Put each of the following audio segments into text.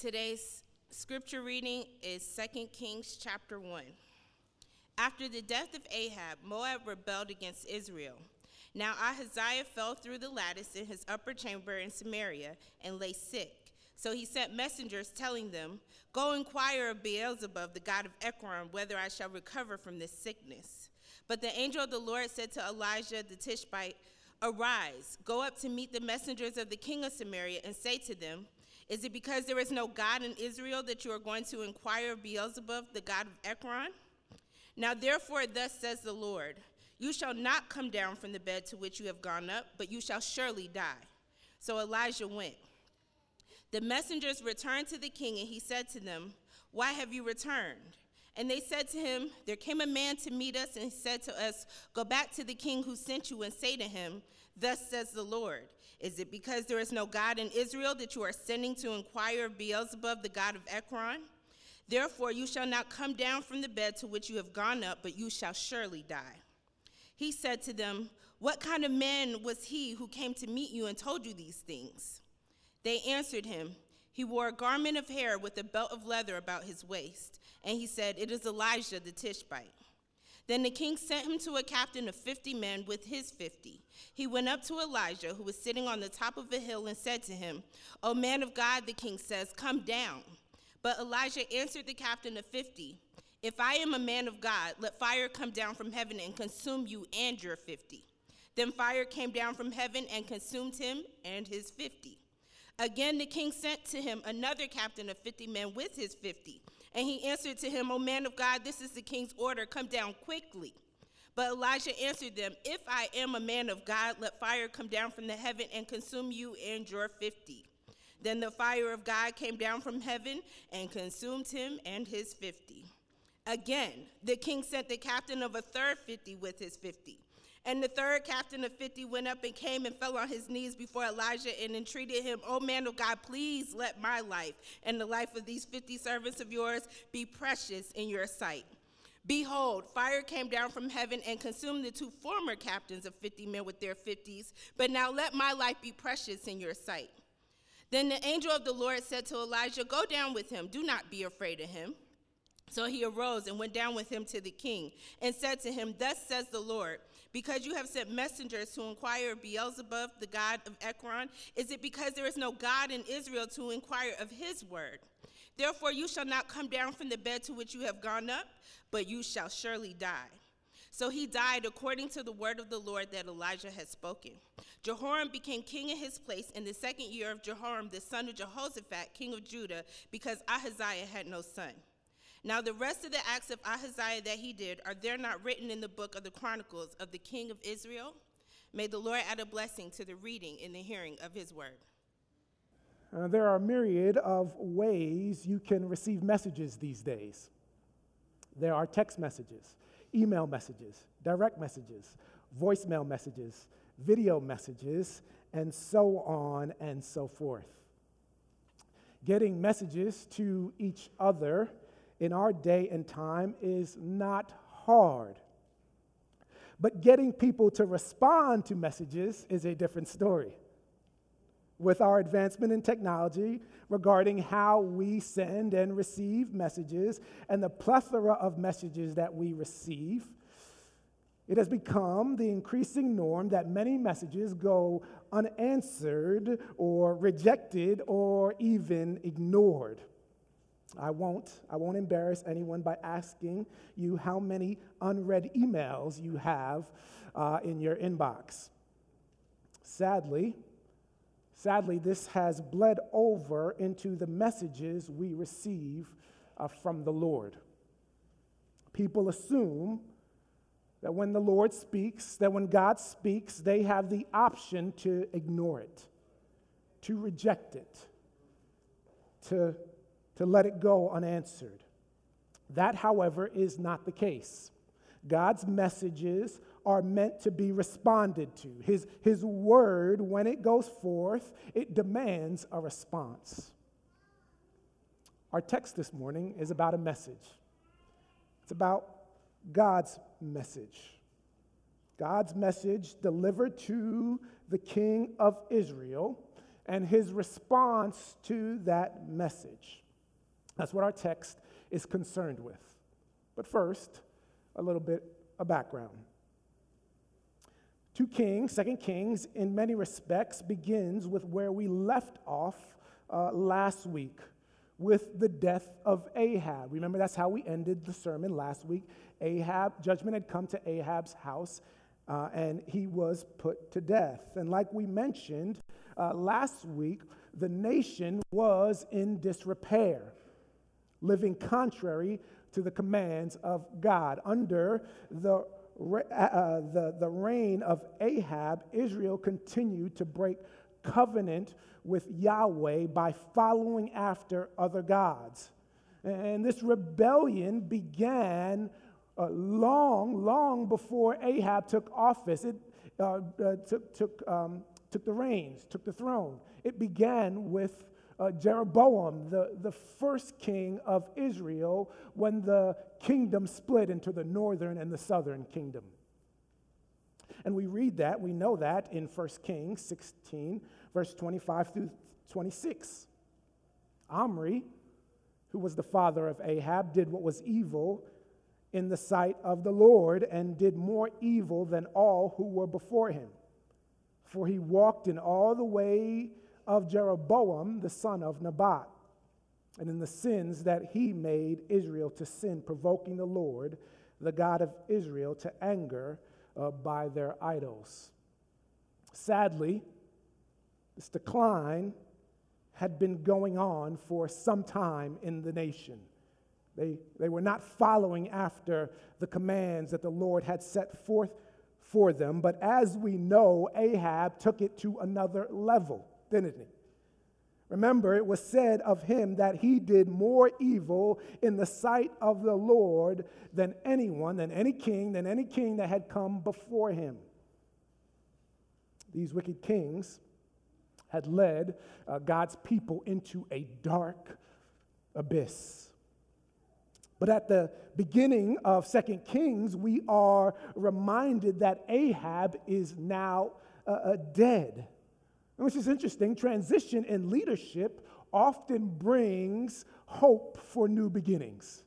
Today's scripture reading is 2 Kings chapter 1. After the death of Ahab, Moab rebelled against Israel. Now Ahaziah fell through the lattice in his upper chamber in Samaria and lay sick. So he sent messengers telling them, Go inquire of Beelzebub, the god of Ekron, whether I shall recover from this sickness. But the angel of the Lord said to Elijah the Tishbite, Arise, go up to meet the messengers of the king of Samaria, and say to them, Is it because there is no God in Israel that you are going to inquire of Beelzebub, the god of Ekron? Now therefore, thus says the Lord, You shall not come down from the bed to which you have gone up, but you shall surely die. So Elijah went. The messengers returned to the king, and he said to them, Why have you returned? And they said to him, There came a man to meet us and he said to us, Go back to the king who sent you and say to him, Thus says the Lord, Is it because there is no God in Israel that you are sending to inquire of Beelzebub, the god of Ekron? Therefore you shall not come down from the bed to which you have gone up, but you shall surely die. He said to them, What kind of man was he who came to meet you and told you these things? They answered him, He wore a garment of hair with a belt of leather about his waist. And he said, It is Elijah the Tishbite. Then the king sent him to a captain of fifty men with his fifty. He went up to Elijah, who was sitting on the top of a hill, and said to him, O man of God, the king says, Come down. But Elijah answered the captain of fifty, If I am a man of God, let fire come down from heaven and consume you and your fifty. Then fire came down from heaven and consumed him and his fifty. Again, the king sent to him another captain of fifty men with his fifty. And he answered to him, O man of God, this is the king's order. Come down quickly. But Elijah answered them, If I am a man of God, let fire come down from the heaven and consume you and your fifty. Then the fire of God came down from heaven and consumed him and his fifty. Again, the king sent the captain of a third fifty with his fifty. And the third captain of 50 went up and came and fell on his knees before Elijah and entreated him, O man of God, please let my life and the life of these 50 servants of yours be precious in your sight. Behold, fire came down from heaven and consumed the two former captains of 50 men with their 50s, but now let my life be precious in your sight. Then the angel of the Lord said to Elijah, Go down with him, do not be afraid of him. So he arose and went down with him to the king and said to him, Thus says the Lord, because you have sent messengers to inquire of Beelzebub, the god of Ekron, is it because there is no God in Israel to inquire of his word? Therefore you shall not come down from the bed to which you have gone up, but you shall surely die. So he died according to the word of the Lord that Elijah had spoken. Jehoram became king in his place in the second year of Jehoram, the son of Jehoshaphat, king of Judah, because Ahaziah had no son. Now, the rest of the acts of Ahaziah that he did, are there not written in the book of the Chronicles of the king of Israel? May the Lord add a blessing to the reading and the hearing of his word. Uh, there are a myriad of ways you can receive messages these days. There are text messages, email messages, direct messages, voicemail messages, video messages, and so on and so forth. Getting messages to each other in our day and time is not hard. But getting people to respond to messages is a different story. With our advancement in technology regarding how we send and receive messages and the plethora of messages that we receive, it has become the increasing norm that many messages go unanswered or rejected or even ignored. I won't, I won't embarrass anyone by asking you how many unread emails you have uh, in your inbox. Sadly, sadly, this has bled over into the messages we receive uh, from the Lord. People assume that when the Lord speaks, that when God speaks, they have the option to ignore it, to reject it, to to let it go unanswered. That, however, is not the case. God's messages are meant to be responded to. His, his word, when it goes forth, it demands a response. Our text this morning is about a message. It's about God's message. God's message delivered to the king of Israel and his response to that message. That's what our text is concerned with. But first, a little bit of background. 2 Kings, 2 Kings, in many respects, begins with where we left off uh, last week with the death of Ahab. Remember, that's how we ended the sermon last week. Ahab, judgment had come to Ahab's house, uh, and he was put to death. And like we mentioned uh, last week, the nation was in disrepair, living contrary to the commands of God. Under the, uh, uh, the, the reign of Ahab, Israel continued to break covenant with Yahweh by following after other gods. And this rebellion began uh, long, long before Ahab took office. It uh, uh, took, took, um, took the reins, took the throne. It began with uh, Jeroboam, the, the first king of Israel, when the kingdom split into the northern and the southern kingdom. And we read that, we know that in 1 Kings 16, verse 25 through 26. Omri, who was the father of Ahab, did what was evil in the sight of the Lord and did more evil than all who were before him. For he walked in all the way of Jeroboam, the son of Nebat, and in the sins that he made Israel to sin, provoking the Lord, the God of Israel, to anger uh, by their idols. Sadly, this decline had been going on for some time in the nation. They, they were not following after the commands that the Lord had set forth for them, but as we know, Ahab took it to another level, didn't he? Remember, it was said of him that he did more evil in the sight of the Lord than anyone, than any king, than any king that had come before him. These wicked kings had led uh, God's people into a dark abyss. But at the beginning of Second Kings, we are reminded that Ahab is now uh, uh, dead. Which is interesting. Transition in leadership often brings hope for new beginnings,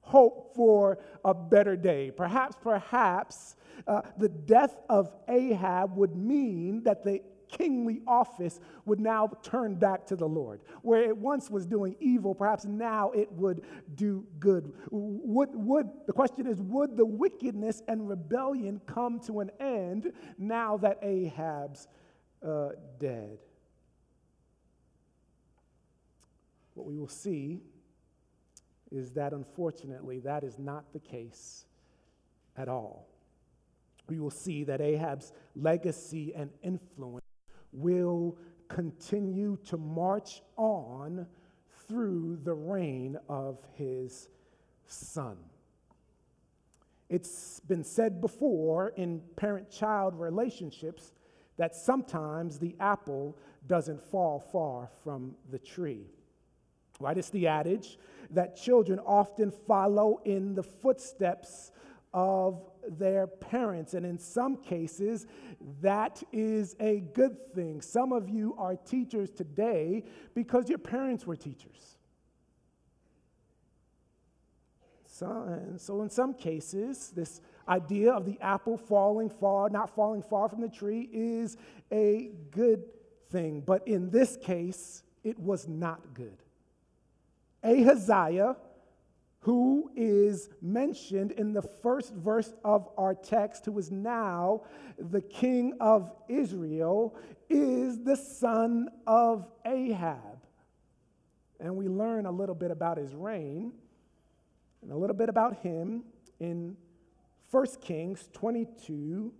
hope for a better day. Perhaps, perhaps uh, the death of Ahab would mean that the kingly office would now turn back to the Lord. Where it once was doing evil, perhaps now it would do good. Would, would, the question is would the wickedness and rebellion come to an end now that Ahab's uh, dead? What we will see is that unfortunately that is not the case at all. We will see that Ahab's legacy and influence will continue to march on through the reign of his son. It's been said before in parent child relationships that sometimes the apple doesn't fall far from the tree. Right? It's the adage that children often follow in the footsteps of their parents. And in some cases, that is a good thing. Some of you are teachers today because your parents were teachers. So, so, in some cases, this idea of the apple falling far, not falling far from the tree, is a good thing. But in this case, it was not good. Ahaziah who is mentioned in the first verse of our text, who is now the king of Israel, is the son of Ahab. And we learn a little bit about his reign and a little bit about him in 1 Kings 22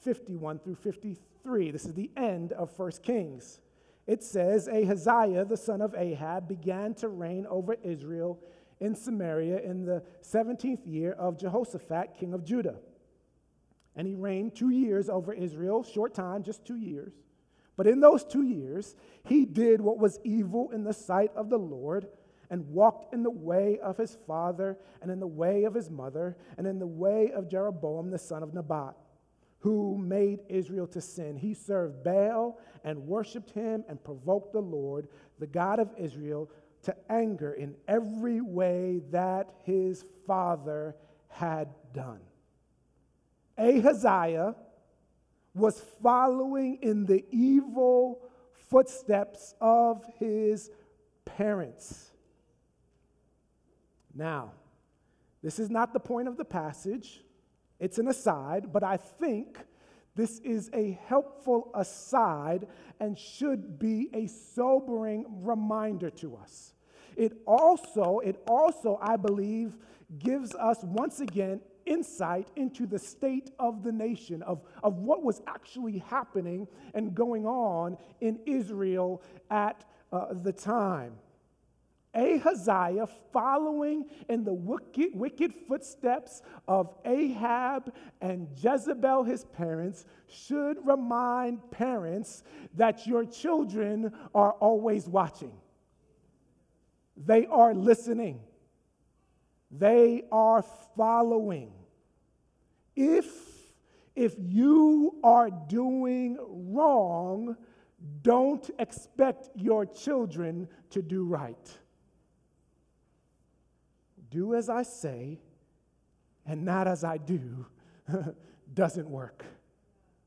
51 through 53. This is the end of 1 Kings. It says, Ahaziah, the son of Ahab, began to reign over Israel in Samaria in the 17th year of Jehoshaphat, king of Judah. And he reigned two years over Israel, short time, just two years. But in those two years, he did what was evil in the sight of the Lord and walked in the way of his father and in the way of his mother and in the way of Jeroboam the son of Nebat, who made Israel to sin. He served Baal and worshiped him and provoked the Lord, the God of Israel, to anger in every way that his father had done. Ahaziah was following in the evil footsteps of his parents. Now, this is not the point of the passage. It's an aside, but I think this is a helpful aside and should be a sobering reminder to us. It also, it also, I believe, gives us once again insight into the state of the nation, of, of what was actually happening and going on in Israel at uh, the time. Ahaziah, following in the wicked, wicked footsteps of Ahab and Jezebel, his parents, should remind parents that your children are always watching. They are listening. They are following. If, if you are doing wrong, don't expect your children to do right do as I say and not as I do doesn't work.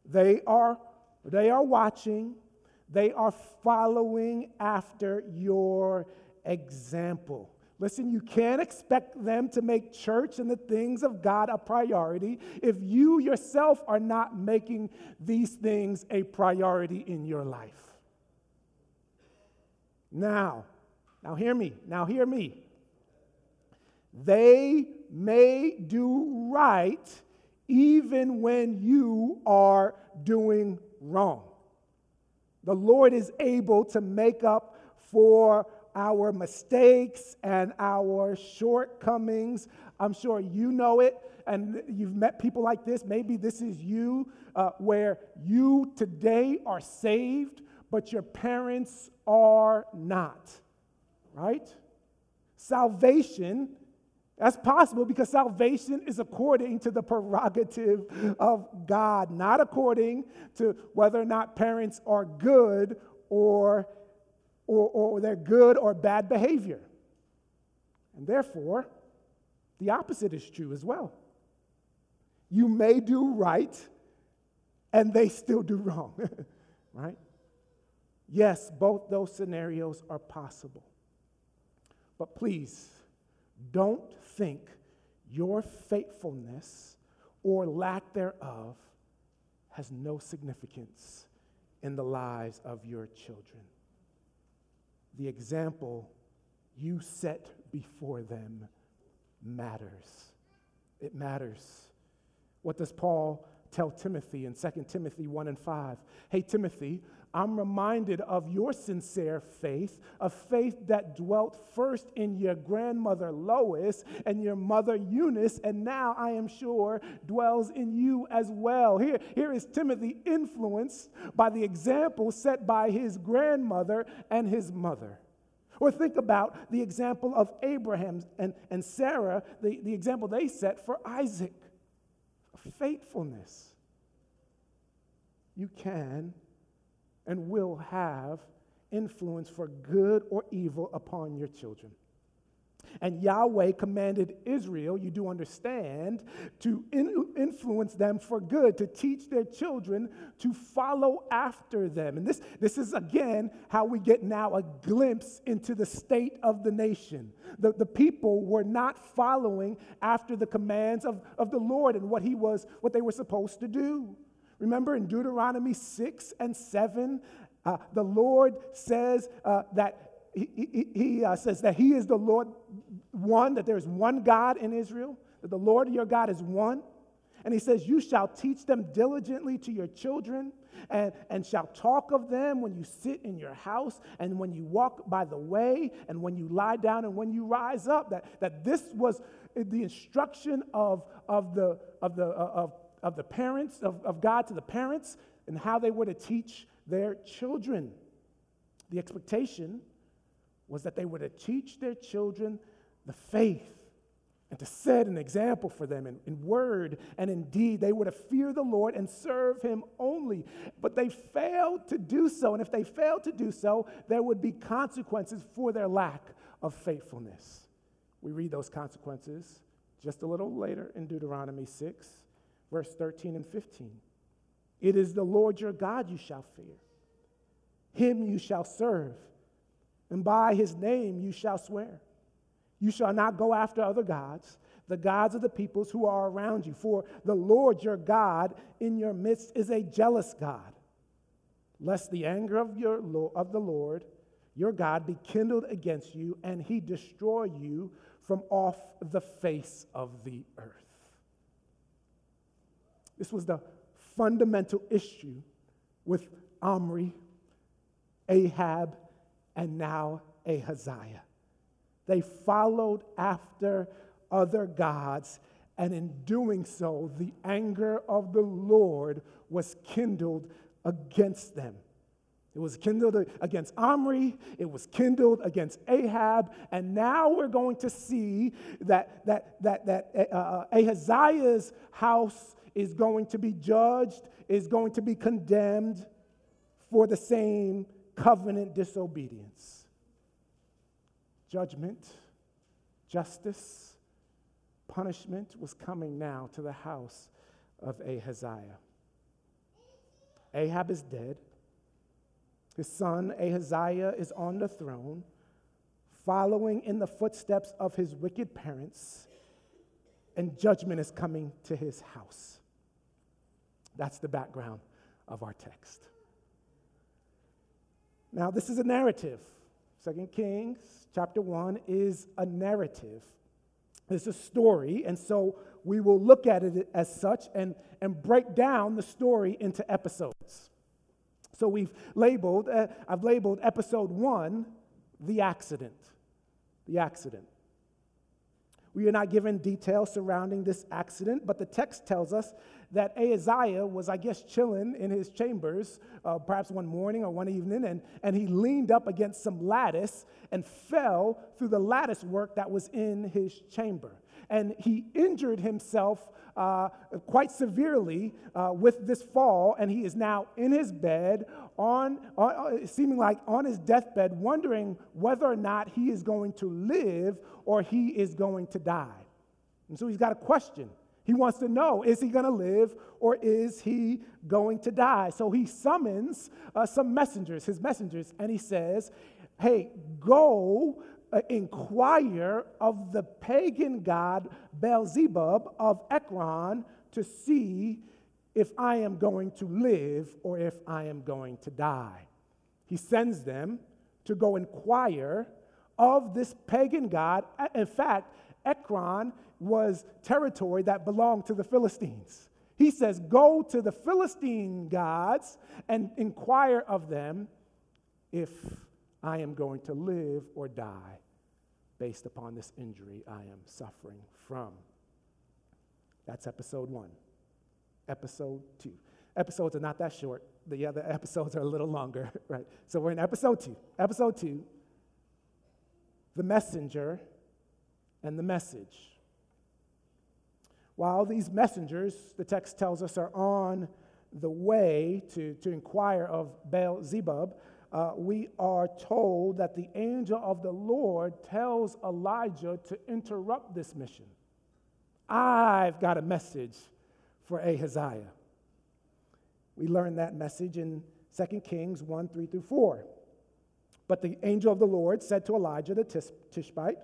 They are, they are watching, they are following after your example. Listen, you can't expect them to make church and the things of God a priority if you yourself are not making these things a priority in your life. Now, now hear me. Now hear me. They may do right even when you are doing wrong. The Lord is able to make up for our mistakes and our shortcomings. I'm sure you know it, and you've met people like this. Maybe this is you, uh, where you today are saved, but your parents are not, right? Salvation that's possible because salvation is according to the prerogative of God, not according to whether or not parents are good or, or, or they're good or bad behavior. And therefore, the opposite is true as well. You may do right and they still do wrong, right? Yes, both those scenarios are possible. But please, don't think your faithfulness or lack thereof has no significance in the lives of your children. The example you set before them matters. It matters. What does Paul tell Timothy in 2 Timothy 1 and 5? Hey, Timothy, I'm reminded of your sincere faith, a faith that dwelt first in your grandmother Lois and your mother Eunice, and now I am sure dwells in you as well. Here, here is Timothy influenced by the example set by his grandmother and his mother. Or think about the example of Abraham and, and Sarah, the, the example they set for Isaac faithfulness. You can and will have influence for good or evil upon your children. And Yahweh commanded Israel, you do understand, to in influence them for good, to teach their children to follow after them. And this, this is again how we get now a glimpse into the state of the nation. The, the people were not following after the commands of, of the Lord and what he was, what they were supposed to do. Remember in Deuteronomy 6 and 7, uh, the Lord says uh, that he, he, he uh, says that he is the Lord one, that there is one God in Israel, that the Lord your God is one. And he says, You shall teach them diligently to your children, and, and shall talk of them when you sit in your house, and when you walk by the way, and when you lie down, and when you rise up. That, that this was the instruction of, of, the, of, the, uh, of of the parents, of, of God to the parents, and how they were to teach their children. The expectation was that they were to teach their children the faith and to set an example for them in, in word and in deed. They were to fear the Lord and serve him only. But they failed to do so. And if they failed to do so, there would be consequences for their lack of faithfulness. We read those consequences just a little later in Deuteronomy 6, verse 13 and 15. It is the Lord your God you shall fear, him you shall serve, and by his name you shall swear. You shall not go after other gods, the gods of the peoples who are around you. For the Lord your God in your midst is a jealous God, lest the anger of, your, of the Lord your God be kindled against you and he destroy you from off the face of the earth. This was the fundamental issue with Omri, Ahab, and now Ahaziah. They followed after other gods, and in doing so, the anger of the Lord was kindled against them. It was kindled against Omri, it was kindled against Ahab, and now we're going to see that, that, that, that uh, uh Ahaziah's house is going to be judged, is going to be condemned for the same covenant disobedience judgment, justice, punishment was coming now to the house of Ahaziah. Ahab is dead. His son Ahaziah is on the throne, following in the footsteps of his wicked parents, and judgment is coming to his house. That's the background of our text. Now, this is a narrative. Second Kings chapter 1 is a narrative. It's a story, and so we will look at it as such and, and break down the story into episodes. So we've labeled, uh, I've labeled episode one, the accident. The accident. We are not given details surrounding this accident, but the text tells us that Ahaziah was, I guess, chilling in his chambers, uh, perhaps one morning or one evening, and, and he leaned up against some lattice and fell through the lattice work that was in his chamber. And he injured himself uh, quite severely uh, with this fall, and he is now in his bed, on, on, uh, seeming like on his deathbed, wondering whether or not he is going to live or he is going to die. And so he's got a question. He wants to know is he going to live or is he going to die? So he summons uh, some messengers, his messengers, and he says, Hey, go uh, inquire of the pagan god Beelzebub of Ekron to see if I am going to live or if I am going to die. He sends them to go inquire of this pagan god. In fact, Ekron was territory that belonged to the Philistines. He says, Go to the Philistine gods and inquire of them if I am going to live or die based upon this injury I am suffering from. That's episode one. Episode two. Episodes are not that short. The other episodes are a little longer, right? So we're in episode two. Episode two the messenger and the message. While these messengers, the text tells us, are on the way to, to inquire of Baal Zebub, uh, we are told that the angel of the Lord tells Elijah to interrupt this mission. I've got a message for Ahaziah. We learn that message in 2 Kings 1 3 through 4. But the angel of the Lord said to Elijah the Tishbite,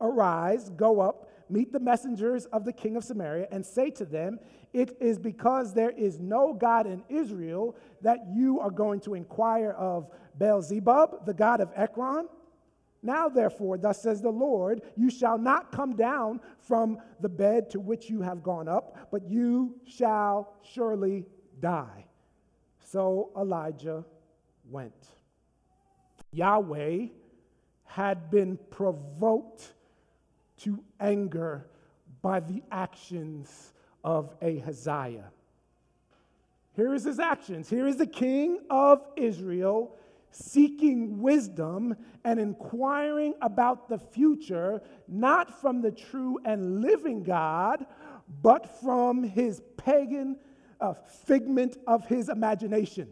Arise, go up, meet the messengers of the king of Samaria, and say to them, It is because there is no God in Israel that you are going to inquire of Beelzebub, the god of Ekron. Now, therefore, thus says the Lord, you shall not come down from the bed to which you have gone up, but you shall surely die. So Elijah went. Yahweh had been provoked to anger by the actions of Ahaziah. Here is his actions. Here is the king of Israel seeking wisdom and inquiring about the future, not from the true and living God, but from his pagan uh, figment of his imagination.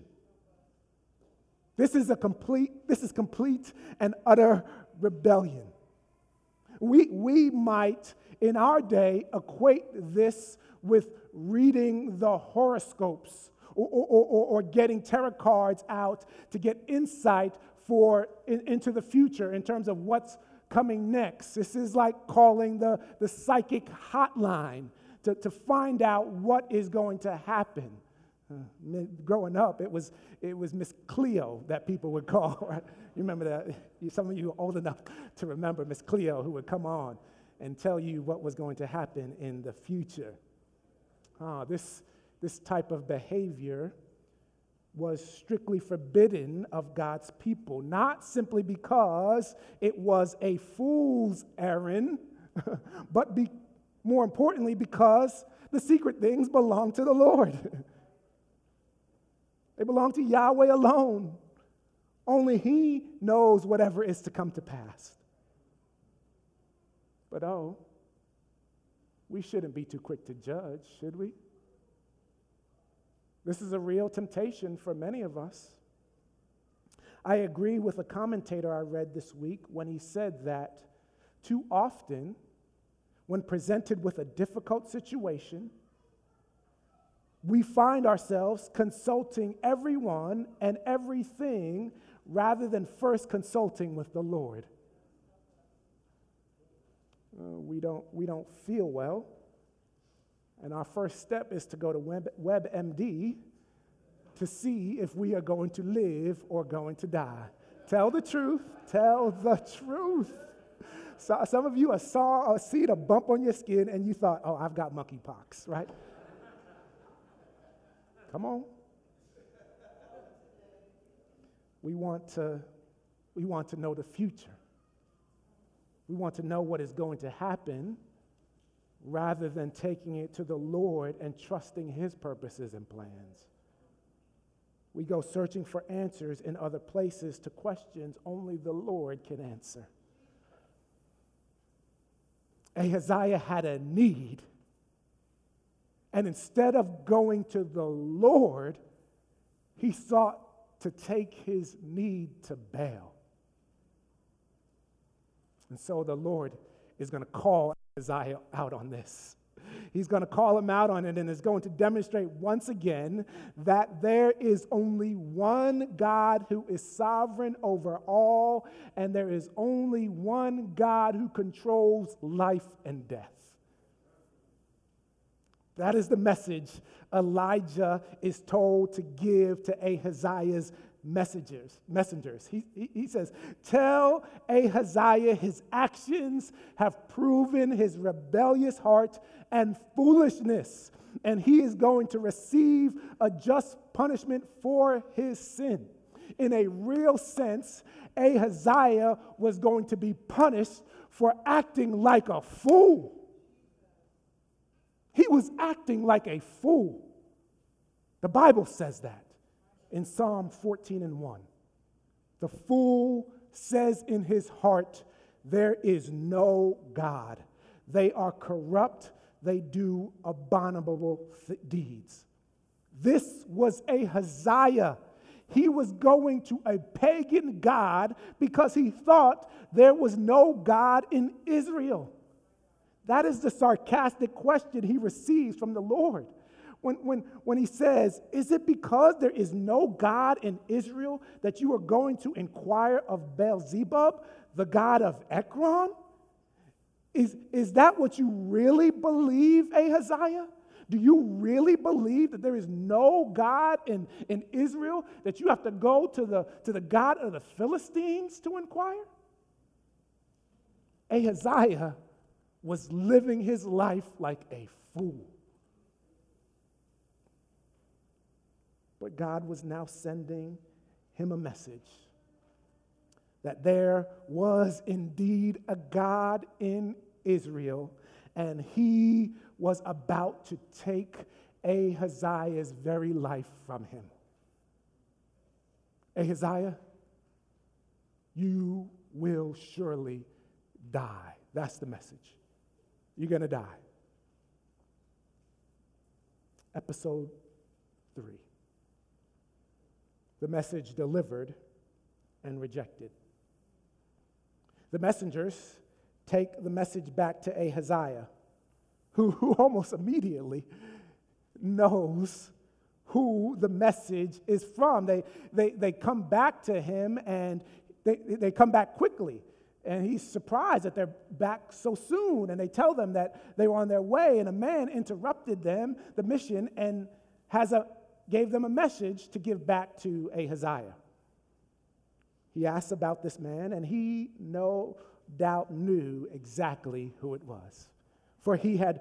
This is a complete, this is complete and utter rebellion. We, we might, in our day, equate this with reading the horoscopes or, or, or, or getting tarot cards out to get insight for in, into the future in terms of what's coming next. This is like calling the, the psychic hotline to, to find out what is going to happen. Uh, growing up, it was, it was Miss Cleo that people would call. Right? You remember that? Some of you are old enough to remember Miss Cleo who would come on and tell you what was going to happen in the future. Ah, this, this type of behavior was strictly forbidden of God's people, not simply because it was a fool's errand, but be, more importantly, because the secret things belong to the Lord. They belong to Yahweh alone. Only He knows whatever is to come to pass. But oh, we shouldn't be too quick to judge, should we? This is a real temptation for many of us. I agree with a commentator I read this week when he said that too often when presented with a difficult situation, we find ourselves consulting everyone and everything rather than first consulting with the Lord. Uh, we, don't, we don't feel well, and our first step is to go to Web, WebMD to see if we are going to live or going to die. Tell the truth, tell the truth. So, some of you saw or seen a bump on your skin and you thought, oh, I've got monkeypox, right? Come on. We want to, we want to know the future. We want to know what is going to happen rather than taking it to the Lord and trusting His purposes and plans. We go searching for answers in other places to questions only the Lord can answer. Ahaziah had a need. And instead of going to the Lord, he sought to take his need to Baal. And so the Lord is going to call Isaiah out on this. He's going to call him out on it and is going to demonstrate once again that there is only one God who is sovereign over all, and there is only one God who controls life and death. That is the message Elijah is told to give to Ahaziah's messengers. messengers. He, he, he, says, Tell Ahaziah his actions have proven his rebellious heart and foolishness, and he is going to receive a just punishment for his sin. In a real sense, Ahaziah was going to be punished for acting like a fool. He was acting like a fool. The Bible says that in Psalm 14 and 1. The fool says in his heart, There is no God. They are corrupt, they do abominable th- deeds. This was a Ahaziah. He was going to a pagan God because he thought there was no God in Israel. That is the sarcastic question he receives from the Lord when, when, when he says, Is it because there is no God in Israel that you are going to inquire of Beelzebub, the God of Ekron? Is, is that what you really believe, Ahaziah? Do you really believe that there is no God in, in Israel, that you have to go to the, to the God of the Philistines to inquire? Ahaziah was living his life like a fool. But God was now sending him a message that there was indeed a God in Israel, and he was about to take Ahaziah's very life from him. Ahaziah, You will surely die. That's the message. You're going to die. Episode 3. The message delivered and rejected. The messengers take the message back to Ahaziah, who, who almost immediately knows who the message is from. They, they, they come back to him and they, they come back quickly. And he's surprised that they're back so soon. And they tell them that they were on their way. And a man interrupted them, the mission, and has a, gave them a message to give back to Ahaziah. He asked about this man, and he no doubt knew exactly who it was. For he had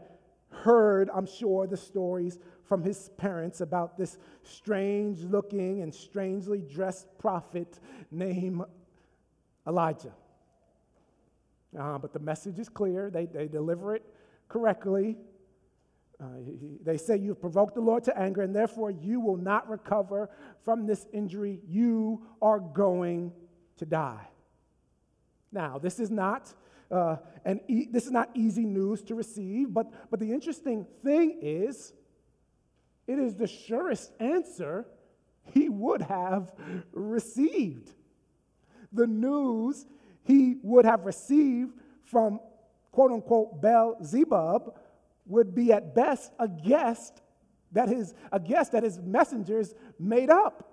heard, I'm sure, the stories from his parents about this strange looking and strangely dressed prophet named Elijah. Uh, but the message is clear, they, they deliver it correctly. Uh, he, they say, You've provoked the Lord to anger, and therefore you will not recover from this injury. You are going to die. Now, this is not. Uh, and e- this is not easy news to receive, but, but the interesting thing is, it is the surest answer he would have received. The news he would have received from quote unquote Beelzebub would be at best a guest that his a that his messengers made up.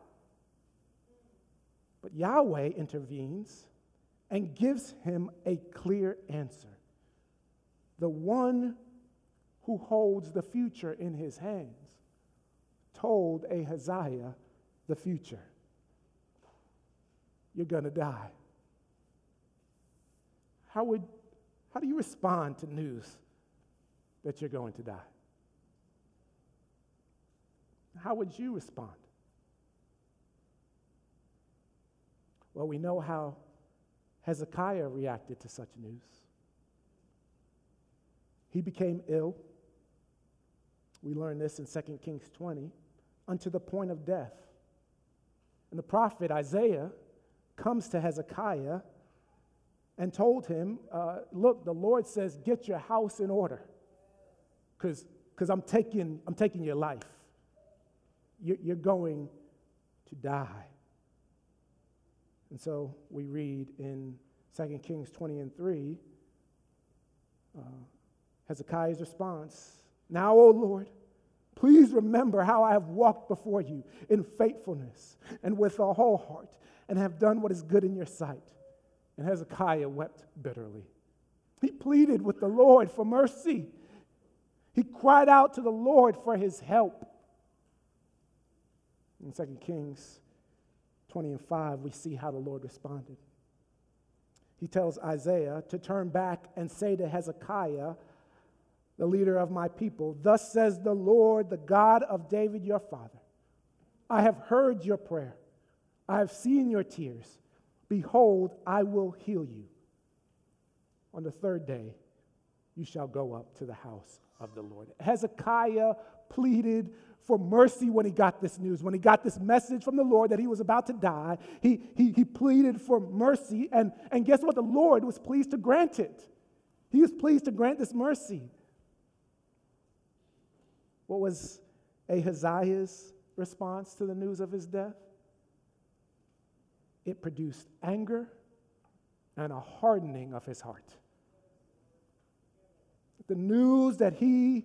But Yahweh intervenes and gives him a clear answer. The one who holds the future in his hands told Ahaziah the future. You're going to die. How, would, how do you respond to news that you're going to die? How would you respond? Well, we know how Hezekiah reacted to such news. He became ill. We learn this in 2 Kings 20, unto the point of death. And the prophet Isaiah comes to Hezekiah and told him, uh, Look, the Lord says, get your house in order because I'm taking, I'm taking your life. You're, you're going to die. And so we read in 2 Kings 20 and 3 uh, Hezekiah's response Now, O Lord, please remember how I have walked before you in faithfulness and with a whole heart and have done what is good in your sight. And Hezekiah wept bitterly. He pleaded with the Lord for mercy. He cried out to the Lord for his help. In 2 Kings 20 and 5, we see how the Lord responded. He tells Isaiah to turn back and say to Hezekiah, the leader of my people, Thus says the Lord, the God of David your father I have heard your prayer, I have seen your tears. Behold, I will heal you. On the third day, you shall go up to the house of the Lord. Hezekiah pleaded for mercy when he got this news, when he got this message from the Lord that he was about to die. He, he, he pleaded for mercy, and, and guess what? The Lord was pleased to grant it. He was pleased to grant this mercy. What was Ahaziah's response to the news of his death? It produced anger and a hardening of his heart. The news that he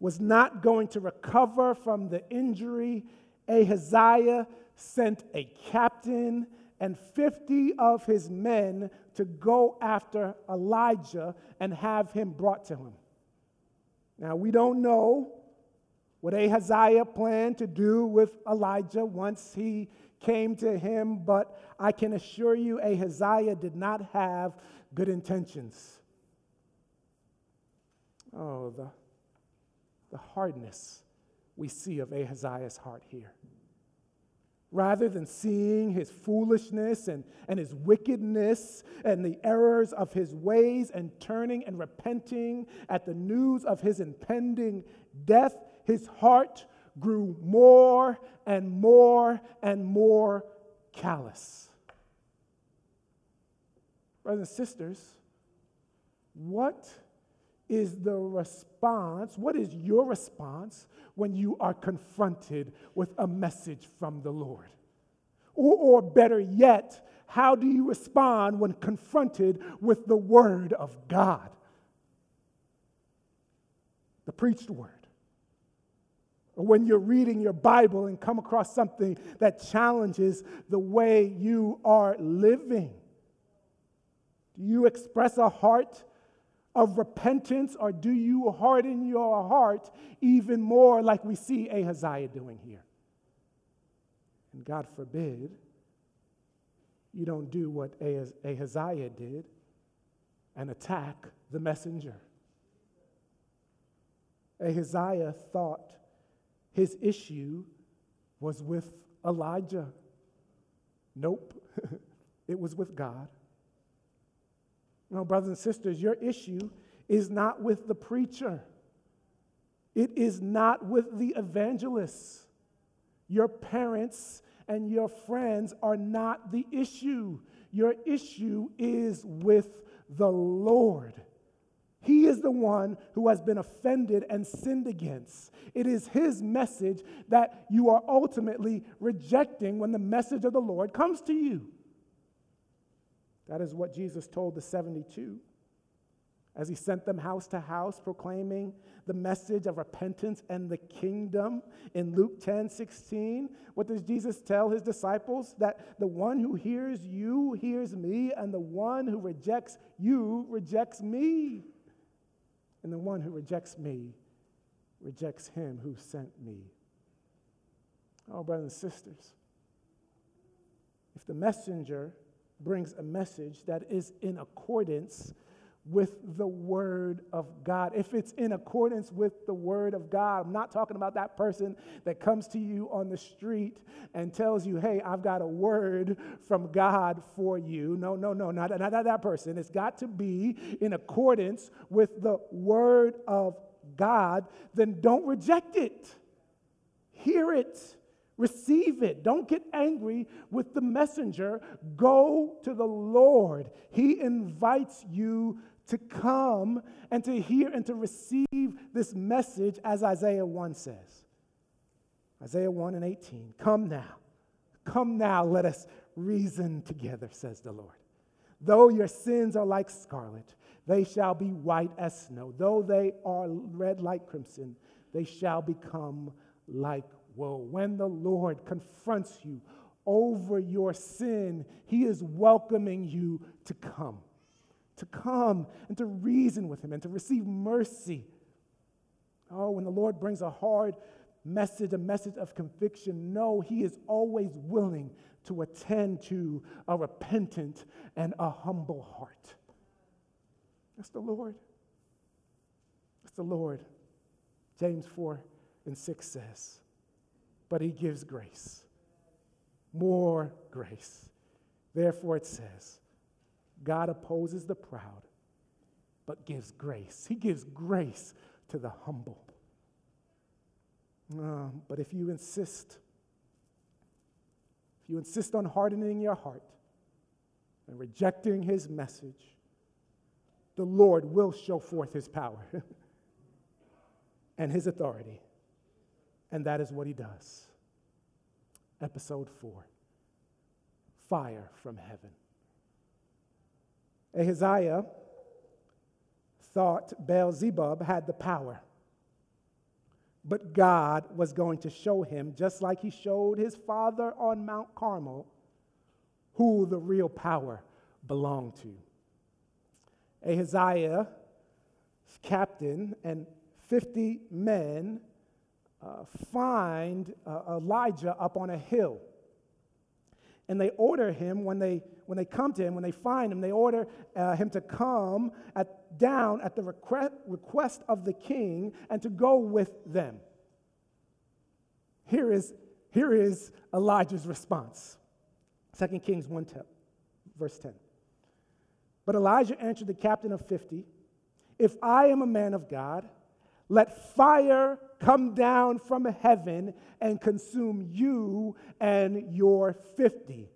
was not going to recover from the injury, Ahaziah sent a captain and 50 of his men to go after Elijah and have him brought to him. Now, we don't know what Ahaziah planned to do with Elijah once he came to him, but I can assure you, Ahaziah did not have good intentions. Oh, the, the hardness we see of Ahaziah's heart here. Rather than seeing his foolishness and, and his wickedness and the errors of his ways and turning and repenting at the news of his impending death, his heart grew more and more and more callous. Brothers and sisters, what is the response? What is your response when you are confronted with a message from the Lord? Or, or better yet, how do you respond when confronted with the Word of God? The preached Word. Or when you're reading your Bible and come across something that challenges the way you are living. Do you express a heart of repentance or do you harden your heart even more like we see Ahaziah doing here? And God forbid you don't do what Ahaziah did and attack the messenger. Ahaziah thought his issue was with Elijah. Nope, it was with God. No, brothers and sisters, your issue is not with the preacher. It is not with the evangelists. Your parents and your friends are not the issue. Your issue is with the Lord. He is the one who has been offended and sinned against. It is His message that you are ultimately rejecting when the message of the Lord comes to you. That is what Jesus told the 72 as he sent them house to house proclaiming the message of repentance and the kingdom in Luke 10 16. What does Jesus tell his disciples? That the one who hears you hears me, and the one who rejects you rejects me. And the one who rejects me rejects him who sent me. Oh, brothers and sisters, if the messenger brings a message that is in accordance with the Word of God. If it's in accordance with the Word of God, I'm not talking about that person that comes to you on the street and tells you, hey, I've got a word from God for you. No, no, no, not, not, not that person. It's got to be in accordance with the Word of God. Then don't reject it, hear it Receive it. Don't get angry with the messenger. Go to the Lord. He invites you to come and to hear and to receive this message, as Isaiah 1 says. Isaiah 1 and 18. Come now. Come now, let us reason together, says the Lord. Though your sins are like scarlet, they shall be white as snow. Though they are red like crimson, they shall become like wool. When the Lord confronts you over your sin, He is welcoming you to come to come and to reason with him and to receive mercy. Oh, when the Lord brings a hard message, a message of conviction, no, he is always willing to attend to a repentant and a humble heart. That's the Lord. That's the Lord. James 4 and 6 says, but he gives grace, more grace. Therefore, it says, God opposes the proud, but gives grace. He gives grace to the humble. Uh, but if you insist, if you insist on hardening your heart and rejecting his message, the Lord will show forth his power and his authority. And that is what he does. Episode four Fire from heaven. Ahaziah thought Beelzebub had the power. But God was going to show him, just like he showed his father on Mount Carmel, who the real power belonged to. Ahaziah's captain and 50 men uh, find uh, Elijah up on a hill. And they order him when they when they come to him, when they find him, they order uh, him to come at, down at the request, request of the king and to go with them. Here is, here is Elijah's response 2 Kings 1 10, verse 10. But Elijah answered the captain of 50 If I am a man of God, let fire come down from heaven and consume you and your 50.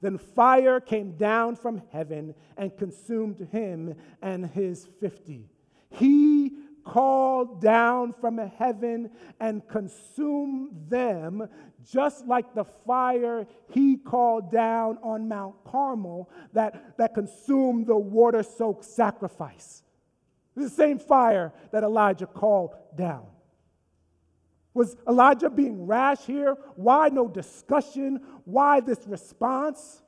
Then fire came down from heaven and consumed him and his fifty. He called down from heaven and consumed them, just like the fire he called down on Mount Carmel that, that consumed the water soaked sacrifice. The same fire that Elijah called down. Was Elijah being rash here? Why no discussion? Why this response?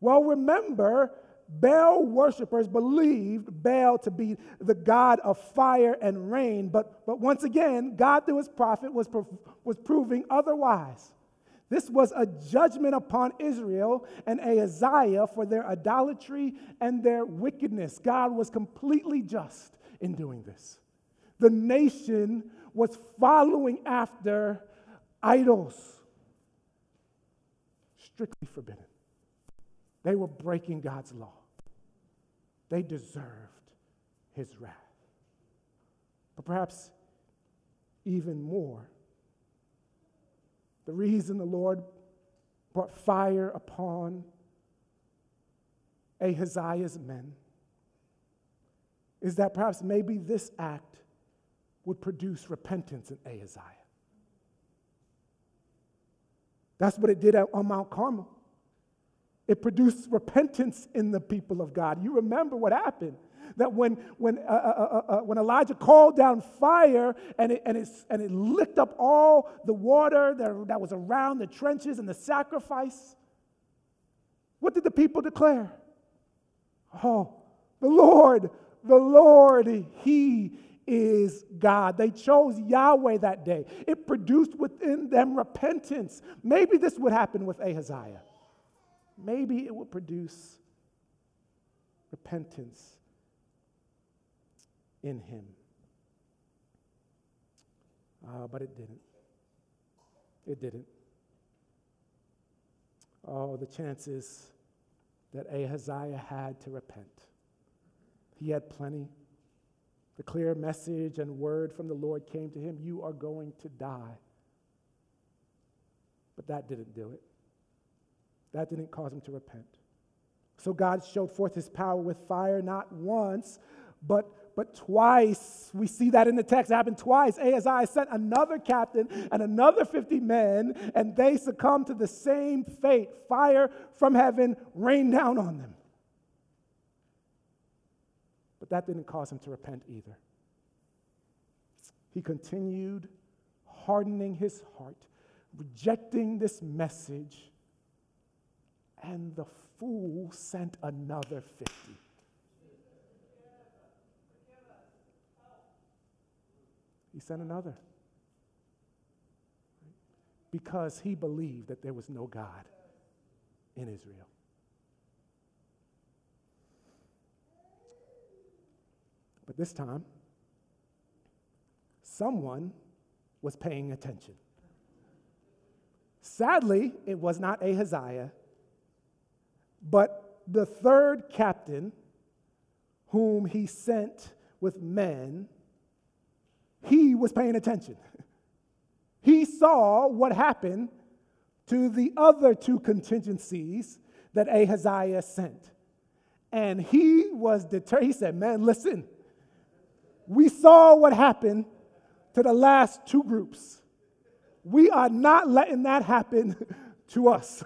Well, remember, Baal worshippers believed Baal to be the god of fire and rain, but, but once again, God through his prophet was, was proving otherwise. This was a judgment upon Israel and Ahaziah for their idolatry and their wickedness. God was completely just in doing this. The nation was following after idols, strictly forbidden. They were breaking God's law. They deserved his wrath. But perhaps even more, the reason the Lord brought fire upon Ahaziah's men is that perhaps maybe this act would produce repentance in Ahaziah. That's what it did on Mount Carmel. It produced repentance in the people of God. You remember what happened. That when, when, uh, uh, uh, uh, when Elijah called down fire and it, and, it, and it licked up all the water that, that was around the trenches and the sacrifice, what did the people declare? Oh, the Lord, the Lord, He is God. They chose Yahweh that day. It produced within them repentance. Maybe this would happen with Ahaziah maybe it would produce repentance in him. Uh, but it didn't. It didn't. Oh, the chances that Ahaziah had to repent. He had plenty. The clear message and word from the Lord came to him You are going to die. But that didn't do it. That didn't cause him to repent. So God showed forth his power with fire not once, but, but twice. We see that in the text. It happened twice. Ahaziah sent another captain and another 50 men, and they succumbed to the same fate. Fire from heaven rained down on them. But that didn't cause him to repent either. He continued hardening his heart, rejecting this message and the fool sent another 50. He sent another. Because he believed that there was no God in Israel. But this time, someone was paying attention. Sadly, it was not Ahaziah, but the third captain, whom he sent with men, he was paying attention. He saw what happened to the other two contingencies that Ahaziah sent. And he was determined. He said, Man, listen, we saw what happened to the last two groups. We are not letting that happen to us.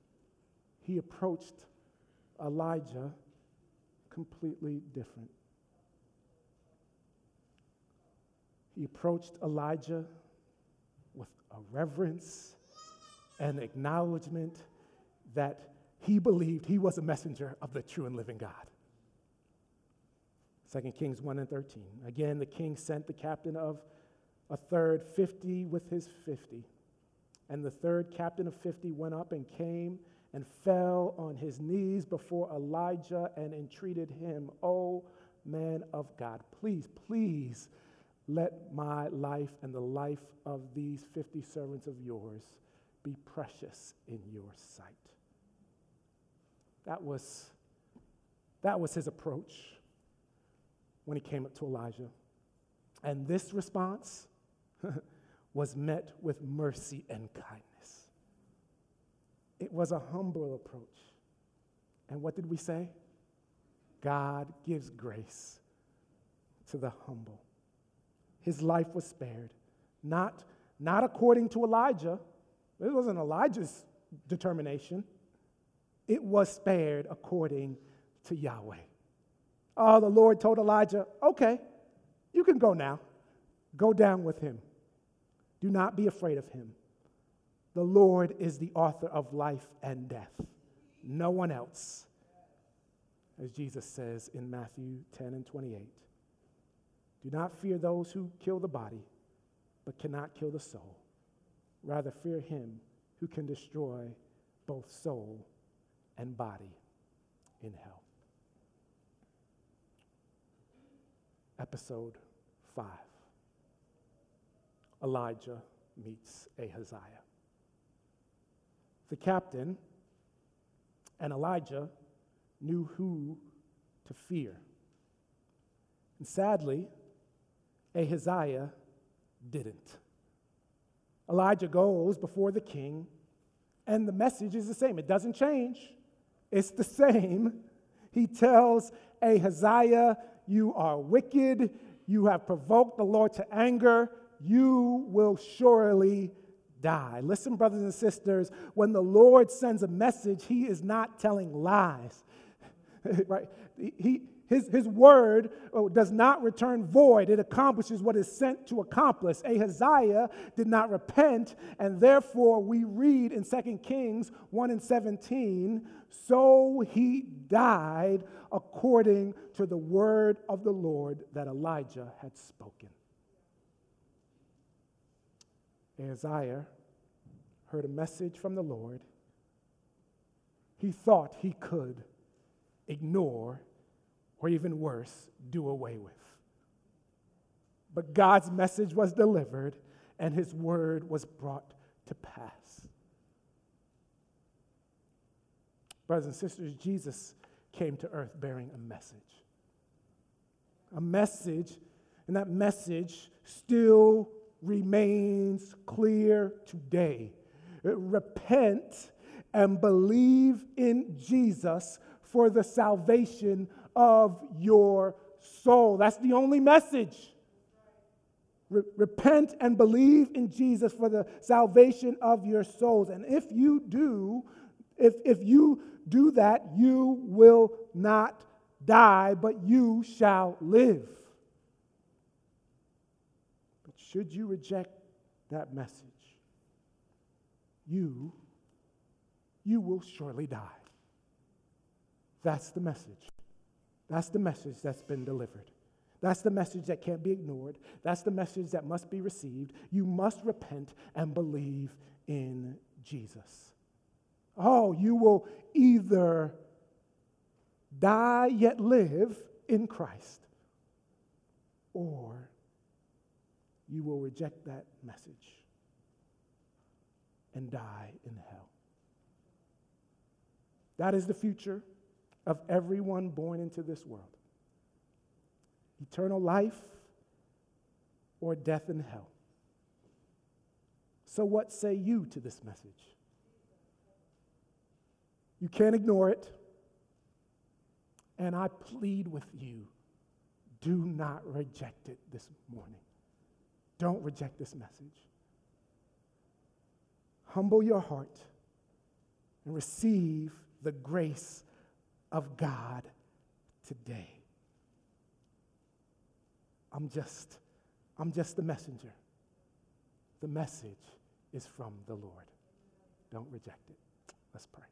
he approached Elijah completely different. He approached Elijah with a reverence and acknowledgement that he believed he was a messenger of the true and living God. 2 Kings 1 and 13. Again, the king sent the captain of a third 50 with his 50. And the third captain of 50 went up and came and fell on his knees before Elijah and entreated him, O man of God, please, please let my life and the life of these 50 servants of yours be precious in your sight. That was, that was his approach when he came up to Elijah. And this response was met with mercy and kindness. It was a humble approach. And what did we say? God gives grace to the humble. His life was spared, not, not according to Elijah. It wasn't Elijah's determination. It was spared according to Yahweh. Oh, the Lord told Elijah, okay, you can go now. Go down with him. Do not be afraid of him. The Lord is the author of life and death, no one else. As Jesus says in Matthew 10 and 28. Do not fear those who kill the body, but cannot kill the soul. Rather, fear him who can destroy both soul and body in hell. Episode 5 Elijah meets Ahaziah. The captain and Elijah knew who to fear. And sadly, Ahaziah didn't. Elijah goes before the king, and the message is the same. It doesn't change, it's the same. He tells Ahaziah, You are wicked, you have provoked the Lord to anger, you will surely die. Listen, brothers and sisters, when the Lord sends a message, he is not telling lies. right? He, his, his word oh, does not return void. It accomplishes what is sent to accomplish. Ahaziah did not repent, and therefore we read in 2 Kings 1 and 17 so he died according to the word of the Lord that Elijah had spoken. Ahaziah heard a message from the Lord he thought he could ignore or even worse, do away with. But God's message was delivered and his word was brought to pass. Brothers and sisters, Jesus came to earth bearing a message. A message, and that message still remains clear today. Repent and believe in Jesus for the salvation of your soul. That's the only message. Re- repent and believe in Jesus for the salvation of your souls. And if you do, if, if you do that, you will not die, but you shall live. But should you reject that message, you, you will surely die. That's the message. That's the message that's been delivered. That's the message that can't be ignored. That's the message that must be received. You must repent and believe in Jesus. Oh, you will either die yet live in Christ, or you will reject that message and die in hell. That is the future of everyone born into this world eternal life or death in hell. So, what say you to this message? You can't ignore it. And I plead with you do not reject it this morning. Don't reject this message. Humble your heart and receive the grace of God today. I'm just, I'm just the messenger. The message is from the Lord. Don't reject it. Let's pray.